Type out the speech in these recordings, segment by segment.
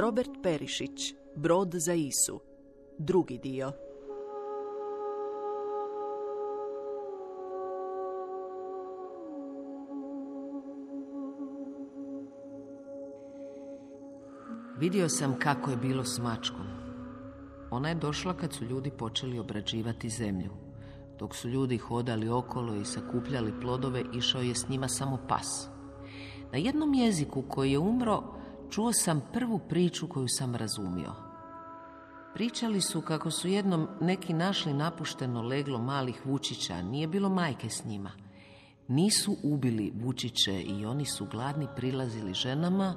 Robert Perišić, Brod za Isu. Drugi dio. Vidio sam kako je bilo s mačkom. Ona je došla kad su ljudi počeli obrađivati zemlju. Dok su ljudi hodali okolo i sakupljali plodove, išao je s njima samo pas. Na jednom jeziku koji je umro, čuo sam prvu priču koju sam razumio. Pričali su kako su jednom neki našli napušteno leglo malih vučića, nije bilo majke s njima. Nisu ubili vučiće i oni su gladni prilazili ženama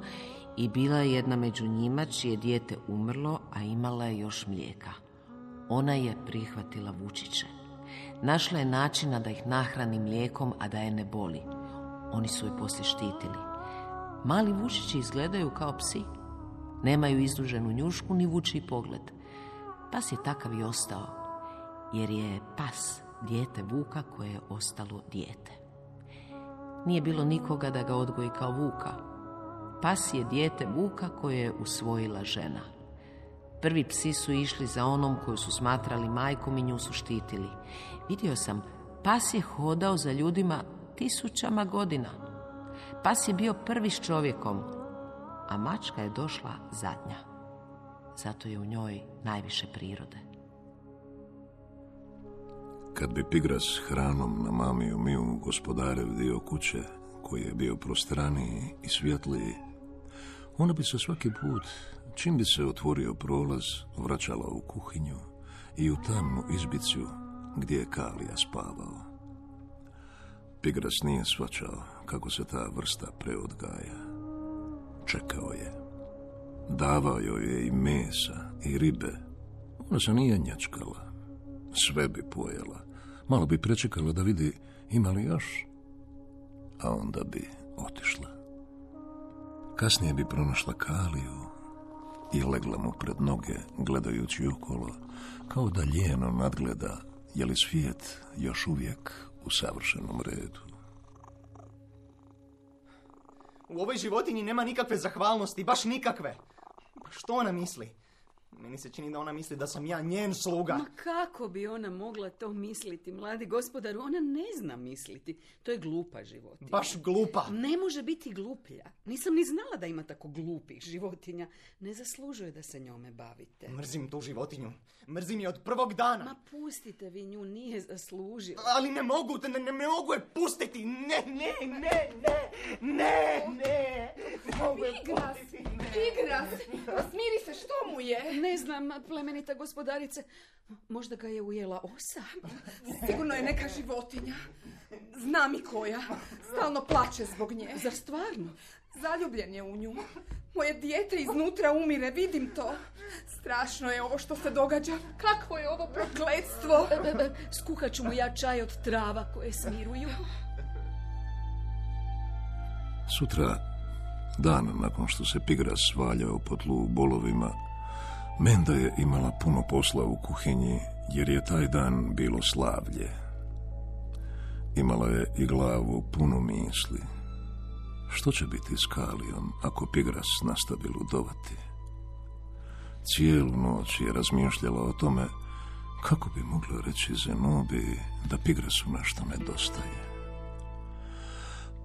i bila je jedna među njima čije dijete umrlo, a imala je još mlijeka. Ona je prihvatila vučiće. Našla je načina da ih nahrani mlijekom, a da je ne boli. Oni su je poslije štitili. Mali vučići izgledaju kao psi. Nemaju izduženu njušku ni vuči pogled. Pas je takav i ostao, jer je pas dijete vuka koje je ostalo dijete. Nije bilo nikoga da ga odgoji kao vuka. Pas je dijete vuka koje je usvojila žena. Prvi psi su išli za onom koju su smatrali majkom i nju su štitili. Vidio sam, pas je hodao za ljudima tisućama godina. Pas je bio prvi s čovjekom, a mačka je došla zadnja. Zato je u njoj najviše prirode. Kad bi Pigras hranom namamio Miju gospodarev dio kuće, koji je bio prostraniji i svjetliji, ona bi se svaki put, čim bi se otvorio prolaz, vraćala u kuhinju i u tamnu izbicu gdje je Kalija spavao. Pigras nije svačao kako se ta vrsta preodgaja. Čekao je. Davao joj je i mesa i ribe. Ona se nije njačkala. Sve bi pojela. Malo bi prečekala da vidi ima li još. A onda bi otišla. Kasnije bi pronašla Kaliju i legla mu pred noge, gledajući okolo, kao da ljeno nadgleda je li svijet još uvijek u savršenom redu. U ovoj životinji nema nikakve zahvalnosti, baš nikakve. Pa što ona misli? Meni se čini da ona misli da sam ja njen sluga. Ma kako bi ona mogla to misliti, mladi gospodar? Ona ne zna misliti. To je glupa životinja. Baš glupa. Ne može biti gluplja. Nisam ni znala da ima tako glupih životinja. Ne zaslužuje da se njome bavite. Mrzim tu životinju. Mrzim je od prvog dana. Ma pustite vi nju, nije zaslužila. Ali ne mogu, ne, ne, mogu je pustiti. Ne, ne, ne, ne, ne, ne. Ne mogu je pustiti. Igras, pa smiri se, što mu je? Ne znam, plemenita gospodarice, možda ga je ujela osa. Sigurno je neka životinja. Znam i koja. Stalno plače zbog nje. Zar stvarno? Zaljubljen je u nju. Moje dijete iznutra umire, vidim to. Strašno je ovo što se događa. Kakvo je ovo prokletstvo? Skuhat ću mu ja čaj od trava koje smiruju. Sutra, dan nakon što se Pigras svaljao po tlu u bolovima, Menda je imala puno posla u kuhinji, jer je taj dan bilo slavlje. Imala je i glavu puno misli. Što će biti s Kalijom ako Pigras nastavi ludovati? Cijelu noć je razmišljala o tome kako bi mogla reći Zenobi da Pigrasu nešto nedostaje.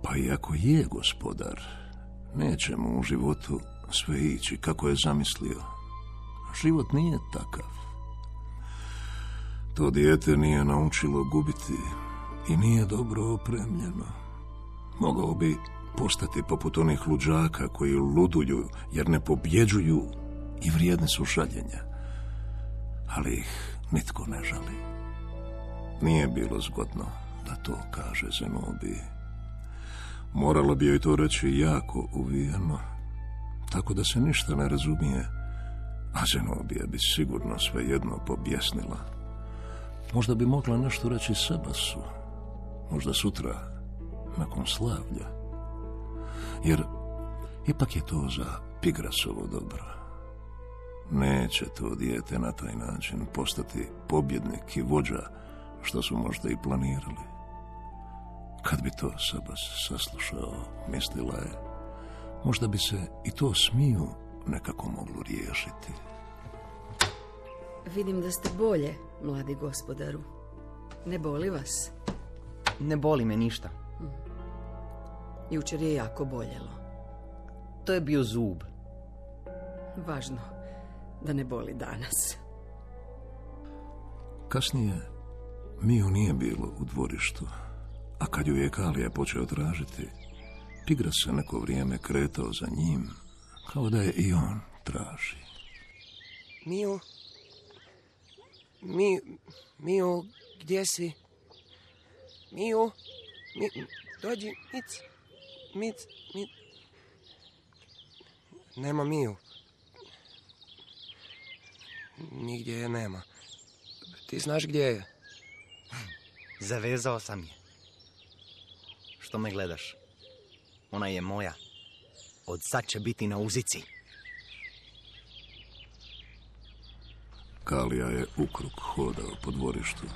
Pa i ako je gospodar, neće mu u životu sve ići kako je zamislio. Život nije takav. To dijete nije naučilo gubiti i nije dobro opremljeno. Mogao bi postati poput onih luđaka koji luduju jer ne pobjeđuju i vrijedne su žaljenja. Ali ih nitko ne žali. Nije bilo zgodno da to kaže Zenobi. Moralo bi joj to reći jako uvijeno, tako da se ništa ne razumije, a Zenobija bi sigurno svejedno pobjesnila. Možda bi mogla nešto reći Sebasu, možda sutra, nakon slavlja. Jer ipak je to za Pigrasovo dobro. Neće to dijete na taj način postati pobjednik i vođa, što su možda i planirali. Kad bi to Sebas saslušao, mislila je, možda bi se i to smiju nekako moglo riješiti. Vidim da ste bolje, mladi gospodaru. Ne boli vas? Ne boli me ništa. Jučer je jako boljelo. To je bio zub. Važno da ne boli danas. Kasnije Miju nije bilo u dvorištu, a kad ju je Kalija počeo tražiti, Pigra se neko vrijeme kretao za njim, kao da je i on traži. Miju? Mi, Miju, gdje si? Miju? Mi, dođi, mic, mic, mic. Nema Miju. Nigdje je nema. Ti znaš gdje je? Zavezao sam je. Što me gledaš? Ona je moja. Od sad će biti na uzici. Kalija je ukrug hodao po dvorištu.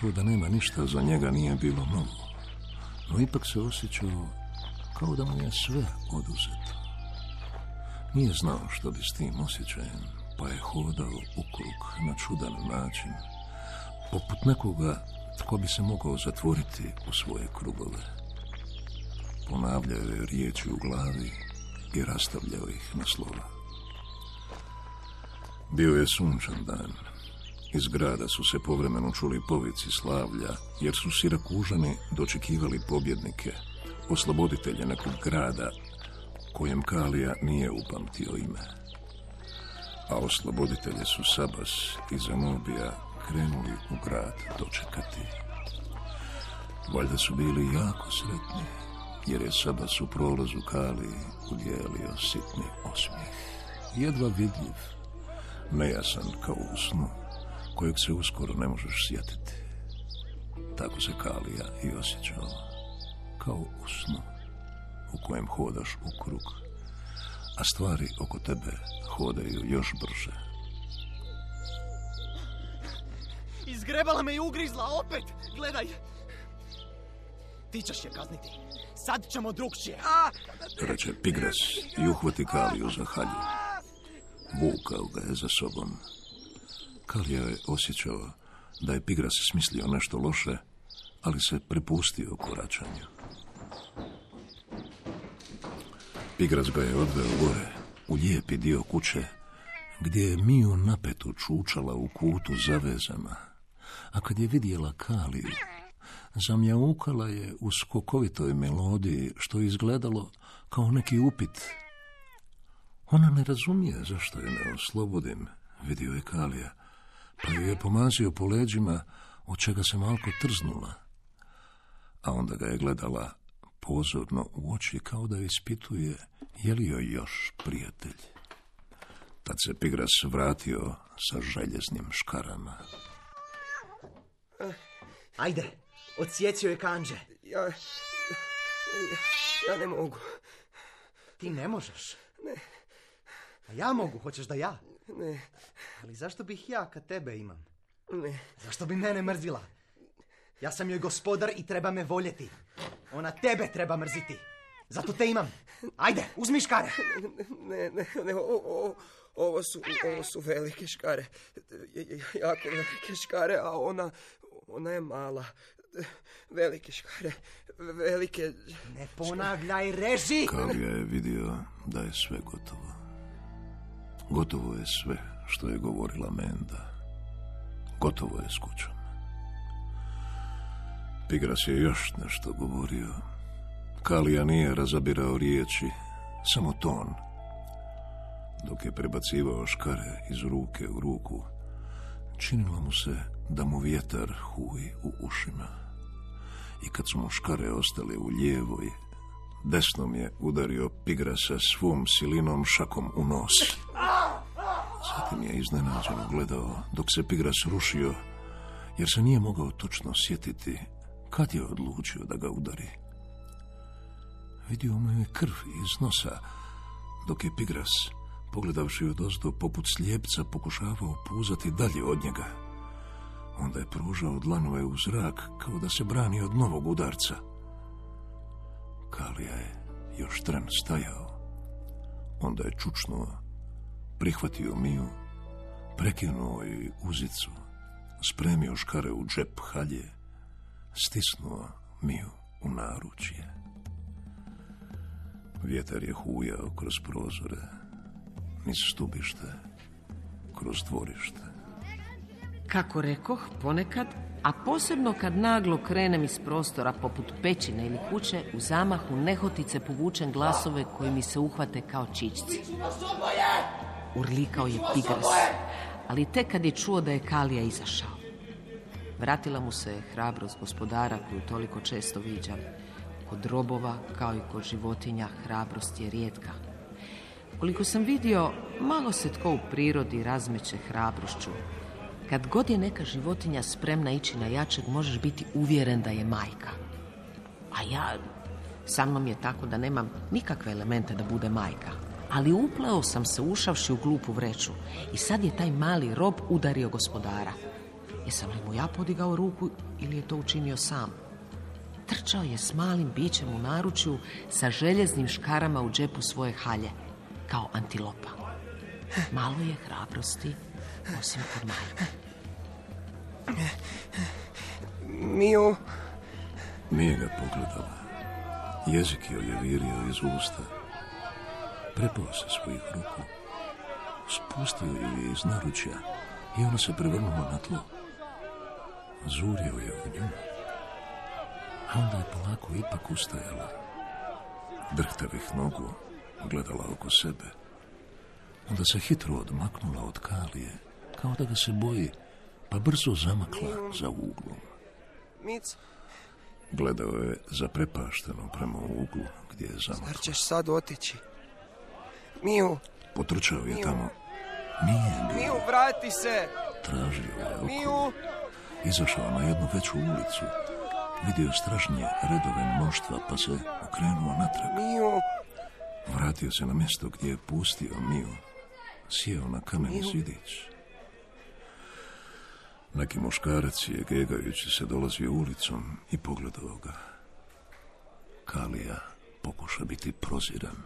To da nema ništa za njega nije bilo novo. No ipak se osjećao kao da mu je sve oduzeto. Nije znao što bi s tim osjećajem, pa je hodao ukrug na čudan način, poput nekoga tko bi se mogao zatvoriti u svoje krugove. Ponavljao je riječi u glavi i rastavljao ih na slova. Bio je sunčan dan. Iz grada su se povremeno čuli povici slavlja, jer su sirakužani dočekivali pobjednike, osloboditelje nekog grada, kojem Kalija nije upamtio ime. A osloboditelje su Sabas i Zanobija krenuli u grad dočekati. Valjda su bili jako sretni, jer je Sabas u prolazu Kaliji udjelio sitni osmijeh. Jedva vidljiv, nejasan kao u kojeg se uskoro ne možeš sjetiti. Tako se Kalija i osjećao, kao u u kojem hodaš u krug, a stvari oko tebe hodaju još brže. Izgrebala me i ugrizla, opet! Gledaj! Ti ćeš je kazniti. Sad ćemo drugčije. Reče Pigras i uhvati Kaliju za halju. Vukao ga je za sobom. Kalija je osjećao da je Pigras smislio nešto loše, ali se prepustio koračanju. Pigras ga je odveo gore, u lijepi dio kuće, gdje je Miju napetu čučala u kutu zavezana, a kad je vidjela Kaliju, zamjaukala je u skokovitoj melodiji, što je izgledalo kao neki upit. Ona ne razumije zašto je ne oslobodim, vidio je Kalija, pa ju je pomazio po leđima, od čega se malko trznula. A onda ga je gledala pozorno u oči kao da ispituje je li joj još prijatelj. Tad se Pigras vratio sa željeznim škarama. Ajde, odsjecio je kanđe. Ja, ja ne mogu. Ti ne možeš. Ne. A ja mogu, hoćeš da ja? Ne, Ali zašto bih ja kad tebe imam? ne. Zašto bi mene mrzila? Ja sam joj gospodar i treba me voljeti. Ona tebe treba mrziti. Zato te imam. Ajde, uzmi škare. Ne, ne, ne, o, o, ovo su, ovo su velike škare. Jako velike škare, a ona, ona je mala. Velike škare, velike... Ne ponavljaj, reži! Kalija je vidio da je sve gotovo. Gotovo je sve što je govorila Menda. Gotovo je s kućom. Pigras je još nešto govorio. Kalija nije razabirao riječi, samo ton. Dok je prebacivao škare iz ruke u ruku, činilo mu se da mu vjetar huji u ušima. I kad su mu škare ostale u lijevoj, desnom je udario Pigrasa svom silinom šakom u nos. Zatim je iznenađeno gledao dok se Pigras rušio, jer se nije mogao točno sjetiti kad je odlučio da ga udari. Vidio mu je krv iz nosa, dok je Pigras, pogledavši od ozdo poput slijepca, pokušavao puzati dalje od njega. Onda je pružao dlanove u zrak kao da se brani od novog udarca. Kalija je još tren stajao. Onda je čučnuo prihvatio Miju, prekinuo joj uzicu, spremio škare u džep halje, stisnuo Miju u naručje. Vjetar je hujao kroz prozore, niz stubište, kroz dvorište. Kako rekoh, ponekad, a posebno kad naglo krenem iz prostora poput pećine ili kuće, u zamahu nehotice povučem glasove koji mi se uhvate kao čičci. Urlikao je Pigres, ali tek kad je čuo da je Kalija izašao. Vratila mu se hrabrost gospodara koju toliko često viđam. Kod robova, kao i kod životinja, hrabrost je rijetka. Koliko sam vidio, malo se tko u prirodi razmeće hrabrošću. Kad god je neka životinja spremna ići na jačeg, možeš biti uvjeren da je majka. A ja, sa mnom je tako da nemam nikakve elemente da bude majka. Ali upleo sam se ušavši u glupu vreću i sad je taj mali rob udario gospodara. Jesam li mu ja podigao ruku ili je to učinio sam? Trčao je s malim bićem u naručju sa željeznim škarama u džepu svoje halje, kao antilopa. Malo je hrabrosti, osim kod majke. Miju, Nije ga pogledala. Jezik joj je virio iz usta. Prepao se svojih ruku. Spustio ju je iz naručja i ona se prevrnula na tlo. Zurio je u nju. A onda je polako ipak ustajala. Drhtavih nogu gledala oko sebe. Onda se hitro odmaknula od kalije, kao da ga se boji, pa brzo zamakla za uglom. Mic, Gledao je zaprepašteno prema uglu gdje je zamakla. zar ćeš sad otići? Miju, Potrčao je tamo. Nije Miju, vrati se! Tražio je oko. Miju, Izašao na jednu veću ulicu. Vidio strašnije redove mnoštva pa se okrenuo natrag. Miju, Vratio se na mjesto gdje je pustio Miju. Sjeo na kameni Miju. zidić. Neki muškarac je gegajući se dolazio ulicom i pogledao ga. Kalija pokuša biti proziran.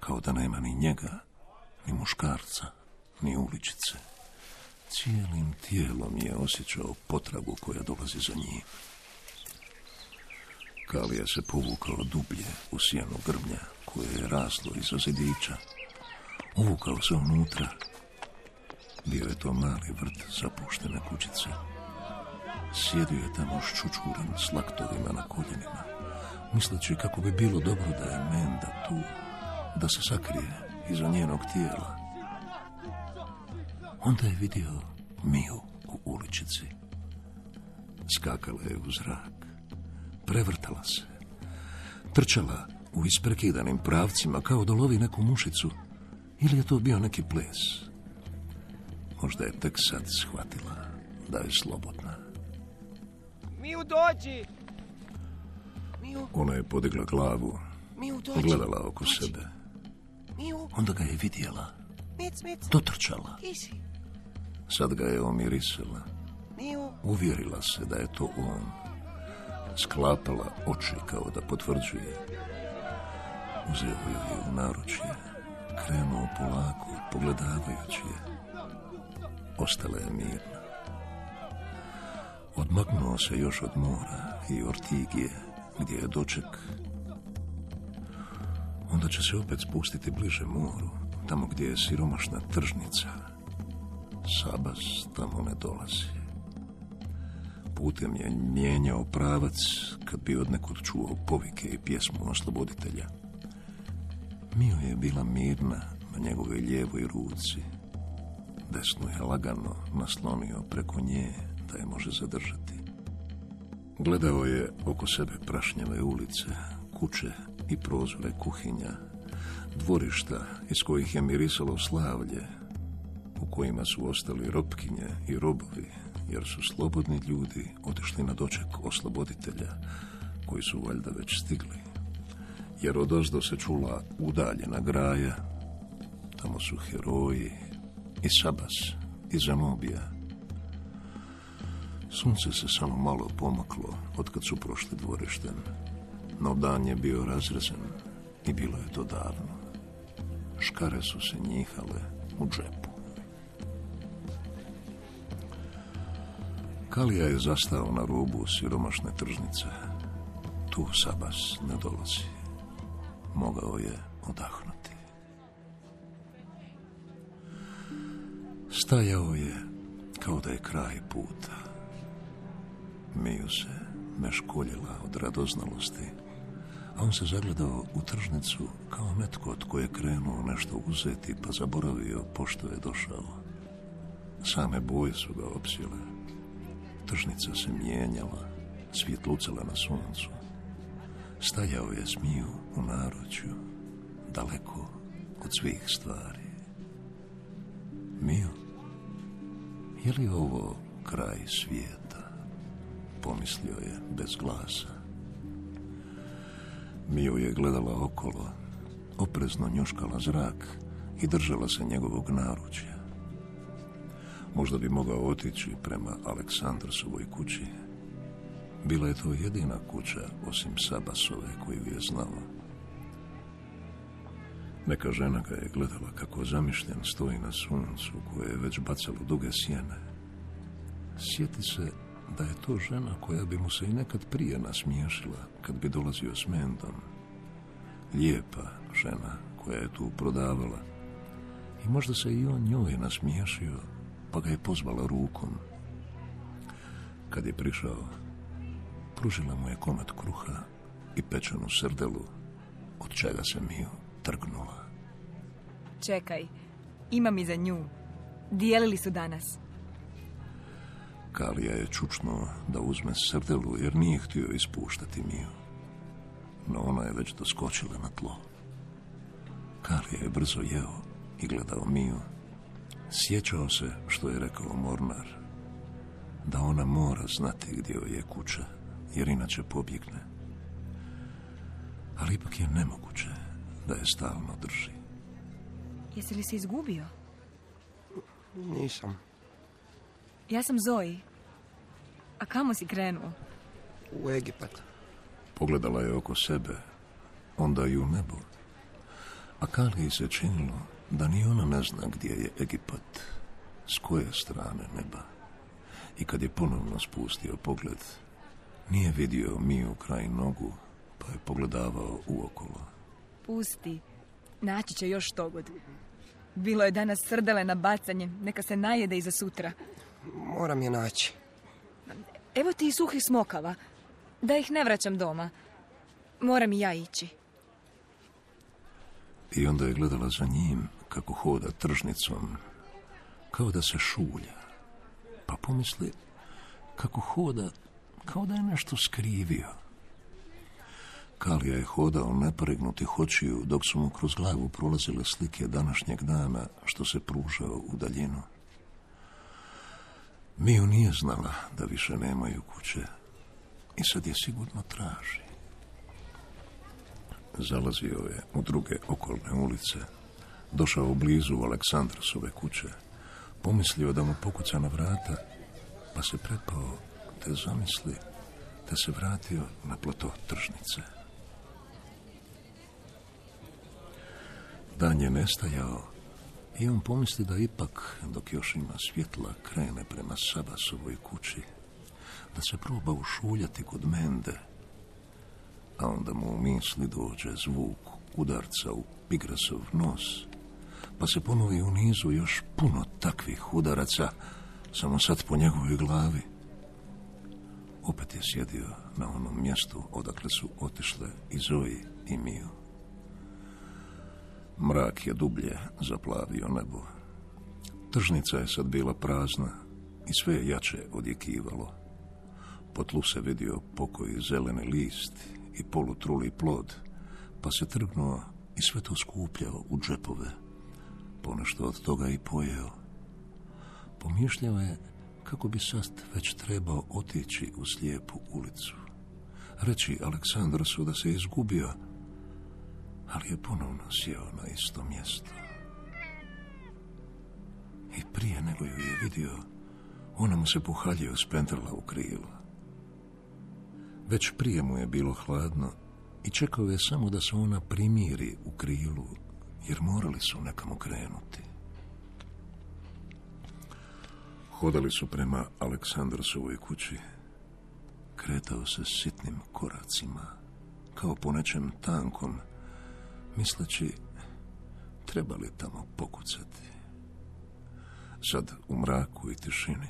Kao da nema ni njega, ni muškarca, ni uličice. Cijelim tijelom je osjećao potragu koja dolazi za njim. Kalija se povukao dublje u sjenu grmlja koje je raslo iza zidića. Uvukao se unutra. To mali vrt zapuštene kućice. Sjedio je tamo ščučuran s laktovima na koljenima, misleći kako bi bilo dobro da je Menda tu, da se sakrije iza njenog tijela. Onda je vidio Miju u uličici. Skakala je u zrak, prevrtala se, trčala u isprekidanim pravcima kao da lovi neku mušicu, ili je to bio neki ples. Možda je tek sad shvatila da je slobodna. Miju, dođi! Miju, Ona je podigla glavu, Miju, dođi! pogledala oko Dođi. sebe. Miju, Onda ga je vidjela, mic, mic, dotrčala. ti si. Sad ga je omirisala. Miju, Uvjerila se da je to on. Sklapala oči kao da potvrđuje. Uzeo ju je u naručje. Krenuo polako, pogledavajući je. Ostala je mirna. Odmaknuo se još od mora i ortigije, gdje je doček. Onda će se opet spustiti bliže moru, tamo gdje je siromašna tržnica. Sabas tamo ne dolazi. Putem je mijenjao pravac kad bi odnekud čuo povike i pjesmu osloboditelja. Mio je bila mirna na njegovoj lijevoj ruci. Desnu je lagano naslonio preko nje da je može zadržati. Gledao je oko sebe prašnjave ulice, kuće i prozore kuhinja, dvorišta iz kojih je mirisalo slavlje, u kojima su ostali robkinje i robovi, jer su slobodni ljudi otišli na doček osloboditelja, koji su valjda već stigli. Jer odozdo se čula udaljena graja, tamo su heroji i Sabas i Zanobija. Sunce se samo malo pomaklo od kad su prošli dvorištem, no dan je bio razrezan i bilo je to davno. Škare su se njihale u džepu. Kalija je zastao na rubu siromašne tržnice. Tu Sabas ne dolazi. Mogao je odahnuti. Stajao je kao da je kraj puta. Miju se meškoljila od radoznalosti, a on se zagledao u tržnicu kao netko tko je krenuo nešto uzeti pa zaboravio pošto je došao. Same boje su ga opsile. Tržnica se mijenjala, svijet lucala na suncu. Stajao je smiju u naručju, daleko od svih stvari. Mio, je li ovo kraj svijeta? Pomislio je bez glasa. Mio je gledala okolo, oprezno njuškala zrak i držala se njegovog naručja. Možda bi mogao otići prema Aleksandrsovoj kući. Bila je to jedina kuća, osim Sabasove, koju je znao. Neka žena ga je gledala kako zamišljen stoji na suncu koje je već bacalo duge sjene. Sjeti se da je to žena koja bi mu se i nekad prije nasmiješila kad bi dolazio s mendom. Lijepa žena koja je tu prodavala. I možda se i on njoj nasmiješio, pa ga je pozvala rukom. Kad je prišao, pružila mu je komad kruha i pečenu srdelu, od čega se Mio trgnula. Čekaj, imam i za nju. Dijelili su danas. Kalija je čučnuo da uzme srdelu jer nije htio ispuštati Miju. No ona je već doskočila na tlo. Kalija je brzo jeo i gledao Miju. Sjećao se što je rekao Mornar. Da ona mora znati gdje joj je kuća, jer inače pobjegne. Ali ipak je nemoguće da je stalno drži. Jesi li se izgubio? Nisam. Ja sam Zoji. A kamo si krenuo? U Egipat. Pogledala je oko sebe, onda i u nebo. A Kaliji se činilo da ni ona ne zna gdje je Egipat, s koje strane neba. I kad je ponovno spustio pogled, nije vidio Miju kraj nogu, pa je pogledavao uokolo. Pusti. Naći će još štogod. Bilo je danas srdele na bacanje. Neka se najede i za sutra. Moram je naći. Evo ti i suhih smokava. Da ih ne vraćam doma. Moram i ja ići. I onda je gledala za njim kako hoda tržnicom, kao da se šulja. Pa pomisli kako hoda, kao da je nešto skrivio. Kalija je hodao nepregnuti očiju dok su mu kroz glavu prolazile slike današnjeg dana što se pružao u daljinu. Miju nije znala da više nemaju kuće i sad je sigurno traži. Zalazio je u druge okolne ulice, došao blizu Aleksandrsove kuće, pomislio da mu pokuca na vrata, pa se prepao te zamisli te se vratio na plato tržnice. Dan je nestajao i on pomisli da ipak, dok još ima svjetla, krene prema Sabasovoj kući, da se proba ušuljati kod Mende, a onda mu u misli dođe zvuk udarca u Pigrasov nos, pa se ponovi u nizu još puno takvih udaraca, samo sad po njegovoj glavi. Opet je sjedio na onom mjestu odakle su otišle i Zoji i Miju. Mrak je dublje zaplavio nebo. Tržnica je sad bila prazna i sve je jače odjekivalo. Po tlu se vidio pokoji zeleni list i polutruli plod, pa se trgnuo i sve to skupljao u džepove. Ponešto od toga i pojeo. Pomišljao je kako bi sad već trebao otići u slijepu ulicu. Reći Aleksandrosu da se izgubio, ali je ponovno sjeo na isto mjesto. I prije nego ju je vidio, ona mu se pohaljio spentrla u krilo. Već prije mu je bilo hladno i čekao je samo da se ona primiri u krilu, jer morali su nekamo krenuti. Hodali su prema Aleksandrosovoj kući. Kretao se sitnim koracima, kao po nečem tankom, misleći treba li tamo pokucati. Sad u mraku i tišini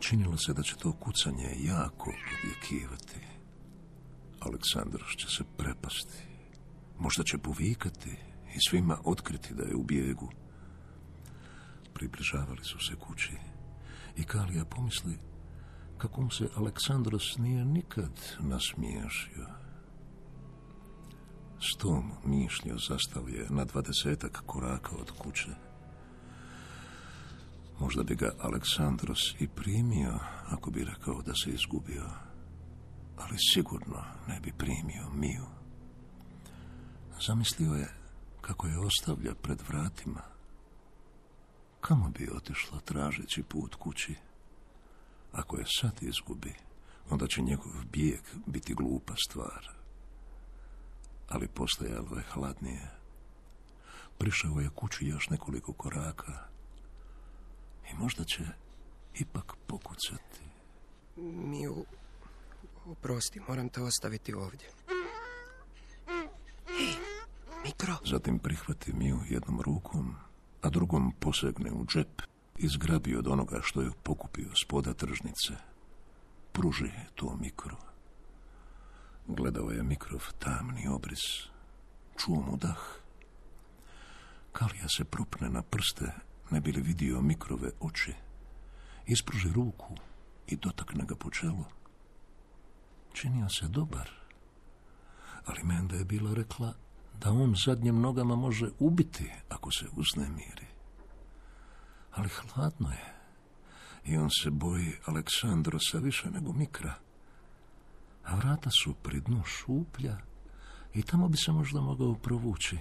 činilo se da će to kucanje jako odjekivati. Aleksandroš će se prepasti. Možda će povikati i svima otkriti da je u bijegu. Približavali su se kući i Kalija pomisli kako mu se Aleksandros nije nikad nasmiješio. S tom mišlju zastao je na dvadesetak koraka od kuće. Možda bi ga Aleksandros i primio ako bi rekao da se izgubio, ali sigurno ne bi primio Miju. Zamislio je kako je ostavlja pred vratima. Kamo bi otišla tražeći put kući? Ako je sad izgubi, onda će njegov bijeg biti glupa stvar. Ali postojalo je hladnije. Prišao je kući još nekoliko koraka i možda će ipak pokucati. Miju, oprosti, moram te ostaviti ovdje. Hej, mikro. Zatim prihvati Miju jednom rukom, a drugom posegne u džep i zgrabi od onoga što je pokupio s poda tržnice. Pruži to mikro. Gledao je mikrov tamni obris. Čuo mu dah. Kalija se prupne na prste, ne bi li vidio mikrove oči. Ispruži ruku i dotakne ga po čelu. Činio se dobar. Ali Menda je bila rekla da on zadnjim nogama može ubiti ako se uznemiri. Ali hladno je. I on se boji Aleksandrosa više nego Mikra. A vrata su pri dnu šuplja i tamo bi se možda mogao provući.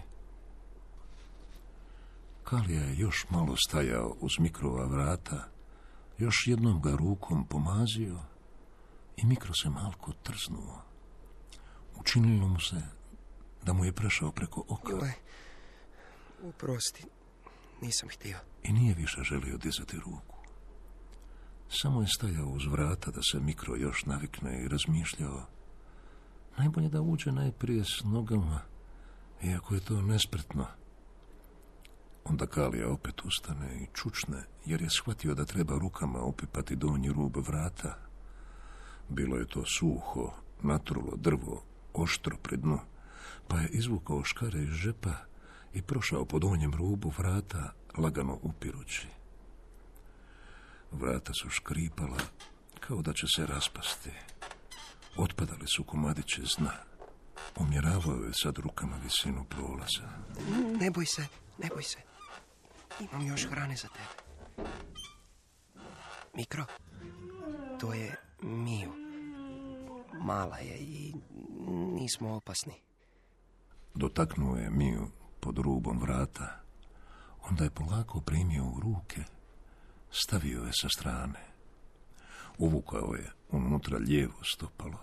Kalija je još malo stajao uz mikrova vrata, još jednom ga rukom pomazio i mikro se malko trznuo. Učinilo mu se da mu je prešao preko oka. Joj, oprosti, nisam htio. I nije više želio dizati ruku. Samo je stajao uz vrata da se mikro još navikne i razmišljao. Najbolje da uđe najprije s nogama, iako je to nespretno. Onda Kalija opet ustane i čučne, jer je shvatio da treba rukama opipati donji rub vrata. Bilo je to suho, natrulo drvo, oštro pri dnu, pa je izvukao škare iz žepa i prošao po donjem rubu vrata, lagano upirući. Vrata su škripala, kao da će se raspasti. Otpadali su komadiće zna. Umjeravao je sad rukama visinu prolaza. Ne boj se, ne boj se. Imam još hrane za tebe. Mikro, to je Miju. Mala je i nismo opasni. Dotaknuo je Miju pod rubom vrata. Onda je polako primio u ruke. Stavio je sa strane. Uvukao je unutra lijevo stopalo.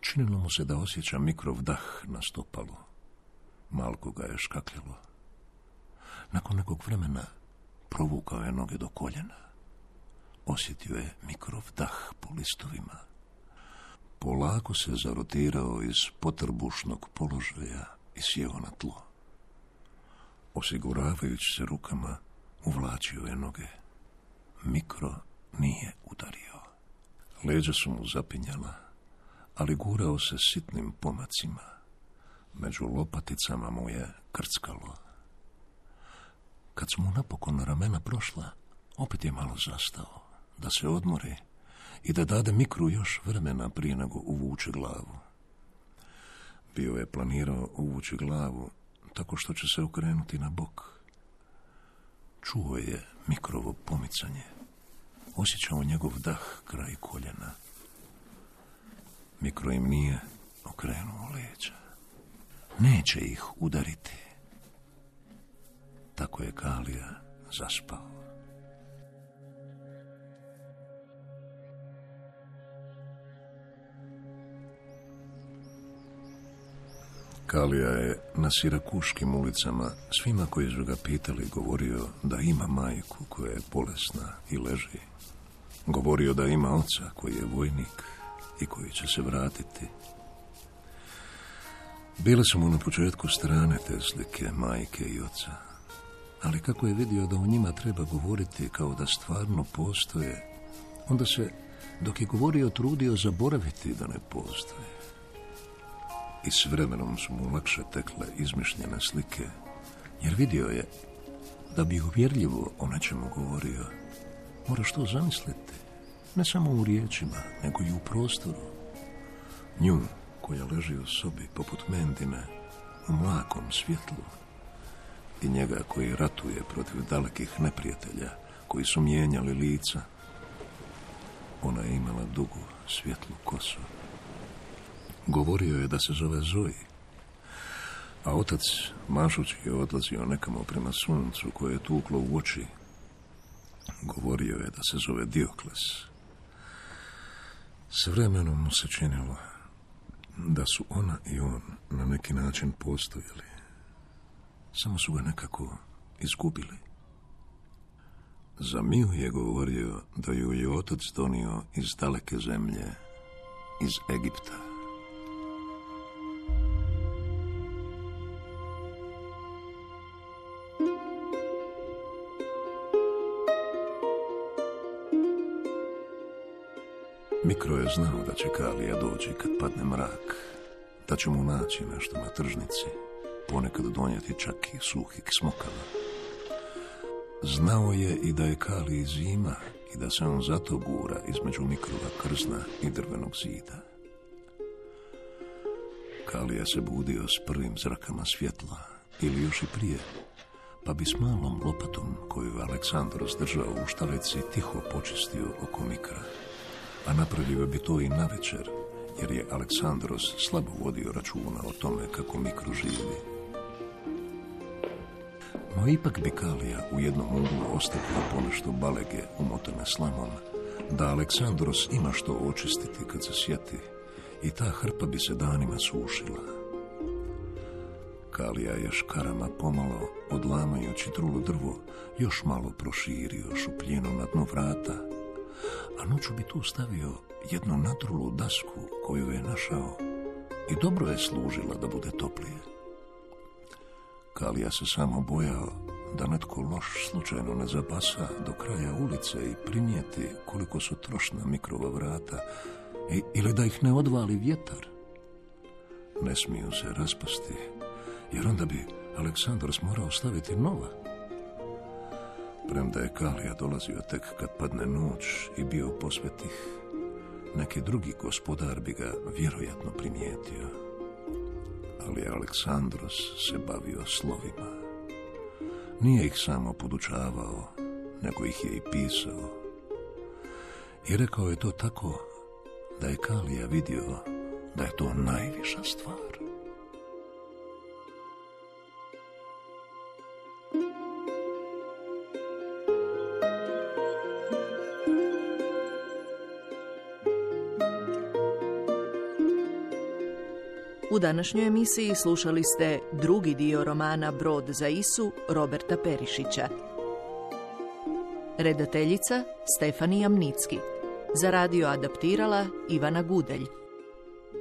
Činilo mu se da osjeća mikrov dah na stopalo. Malko ga je škakljalo. Nakon nekog vremena provukao je noge do koljena. Osjetio je mikrov dah po listovima. Polako se zarotirao iz potrbušnog položaja i sjeo na tlo. Osiguravajući se rukama, uvlačio je noge. Mikro nije udario. Leđa su mu zapinjala, ali gurao se sitnim pomacima. Među lopaticama mu je krckalo. Kad su mu napokon ramena prošla, opet je malo zastao, da se odmori i da dade mikru još vremena prije nego uvuče glavu. Bio je planirao uvući glavu tako što će se okrenuti na bok. Čuo je mikrovo pomicanje. Osjećao njegov dah kraj koljena. Mikro im nije okrenuo leđa. Neće ih udariti. Tako je Kalija zaspao. Kalija je na sirakuškim ulicama svima koji su ga pitali govorio da ima majku koja je bolesna i leži. Govorio da ima oca koji je vojnik i koji će se vratiti. Bile su mu na početku strane te slike majke i oca. Ali kako je vidio da o njima treba govoriti kao da stvarno postoje, onda se, dok je govorio, trudio zaboraviti da ne postoje. I s vremenom su mu lakše tekle izmišljene slike, jer vidio je da bi uvjerljivo o nečemu govorio, moraš to zamisliti, ne samo u riječima, nego i u prostoru. Nju, koja leži u sobi poput mendine, u mlakom svjetlu, i njega koji ratuje protiv dalekih neprijatelja, koji su mijenjali lica. Ona je imala dugu, svjetlu kosu. Govorio je da se zove Zoji. A otac, mašući je odlazio nekamo prema suncu koje je tuklo u oči. Govorio je da se zove Diokles. S vremenom mu se činilo da su ona i on na neki način postojali. Samo su ga nekako izgubili. Za Miju je govorio da ju je otac donio iz daleke zemlje, iz Egipta. Mikro je znao da će Kalija doći kad padne mrak, da će mu naći nešto na tržnici, ponekad donijeti čak i suhih smokava. Znao je i da je Kali zima i da se on zato gura između mikrova krzna i drvenog zida. Kalija se budio s prvim zrakama svjetla, ili još i prije, pa bi s malom lopatom koju je Aleksandros držao u štaleci tiho počistio oko mikra a napravio bi to i na večer, jer je Aleksandros slabo vodio računa o tome kako mikro živi. No ipak bi Kalija u jednom uglu ostavila ponešto balege umotane slamom, da Aleksandros ima što očistiti kad se sjeti i ta hrpa bi se danima sušila. Kalija je škarama pomalo, odlamajući trulo drvo, još malo proširio šupljinu na dnu vrata, a noću bi tu stavio jednu natrulu dasku koju je našao i dobro je služila da bude toplije. Kalija se samo bojao da netko loš slučajno ne zabasa do kraja ulice i primijeti koliko su trošna mikrova vrata i, ili da ih ne odvali vjetar. Ne smiju se raspasti, jer onda bi Aleksandros morao staviti nova. Premda je Kalija dolazio tek kad padne noć i bio posvetih, neki drugi gospodar bi ga vjerojatno primijetio. Ali Aleksandros se bavio slovima. Nije ih samo podučavao, nego ih je i pisao. I rekao je to tako da je Kalija vidio da je to najviša stvar. U današnjoj emisiji slušali ste drugi dio romana Brod za Isu Roberta Perišića. Redateljica Stefanija Mnicki. Za radio adaptirala Ivana Gudelj.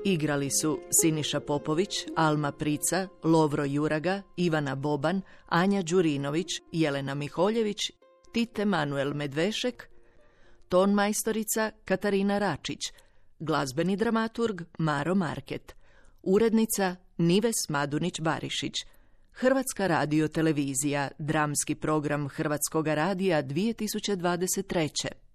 Igrali su Siniša Popović, Alma Prica, Lovro Juraga, Ivana Boban, Anja Đurinović, Jelena Miholjević, Tite Manuel Medvešek, ton majstorica Katarina Račić, glazbeni dramaturg Maro Market. Urednica Nives Madunić-Barišić. Hrvatska radio televizija, dramski program Hrvatskog radija 2023.